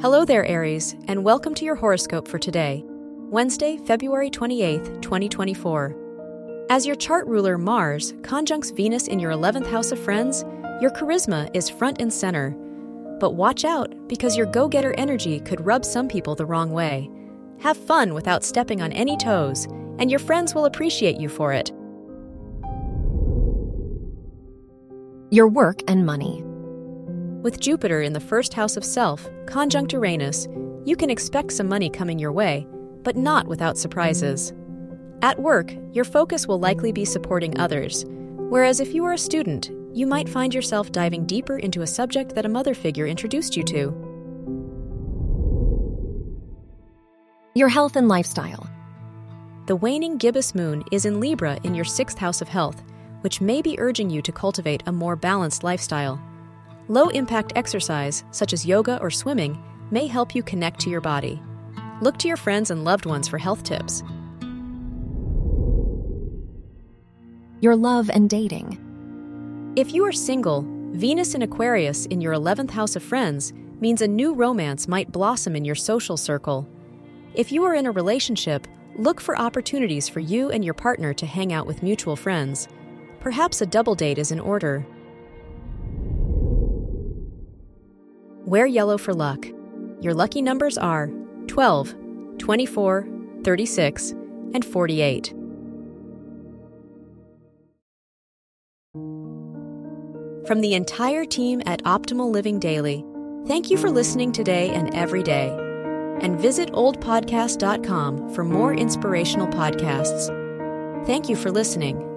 Hello there, Aries, and welcome to your horoscope for today, Wednesday, February 28th, 2024. As your chart ruler Mars conjuncts Venus in your 11th house of friends, your charisma is front and center. But watch out, because your go getter energy could rub some people the wrong way. Have fun without stepping on any toes, and your friends will appreciate you for it. Your work and money. With Jupiter in the first house of self, conjunct Uranus, you can expect some money coming your way, but not without surprises. At work, your focus will likely be supporting others, whereas if you are a student, you might find yourself diving deeper into a subject that a mother figure introduced you to. Your health and lifestyle. The waning gibbous moon is in Libra in your sixth house of health, which may be urging you to cultivate a more balanced lifestyle. Low impact exercise, such as yoga or swimming, may help you connect to your body. Look to your friends and loved ones for health tips. Your love and dating. If you are single, Venus in Aquarius in your 11th house of friends means a new romance might blossom in your social circle. If you are in a relationship, look for opportunities for you and your partner to hang out with mutual friends. Perhaps a double date is in order. Wear yellow for luck. Your lucky numbers are 12, 24, 36, and 48. From the entire team at Optimal Living Daily, thank you for listening today and every day. And visit oldpodcast.com for more inspirational podcasts. Thank you for listening.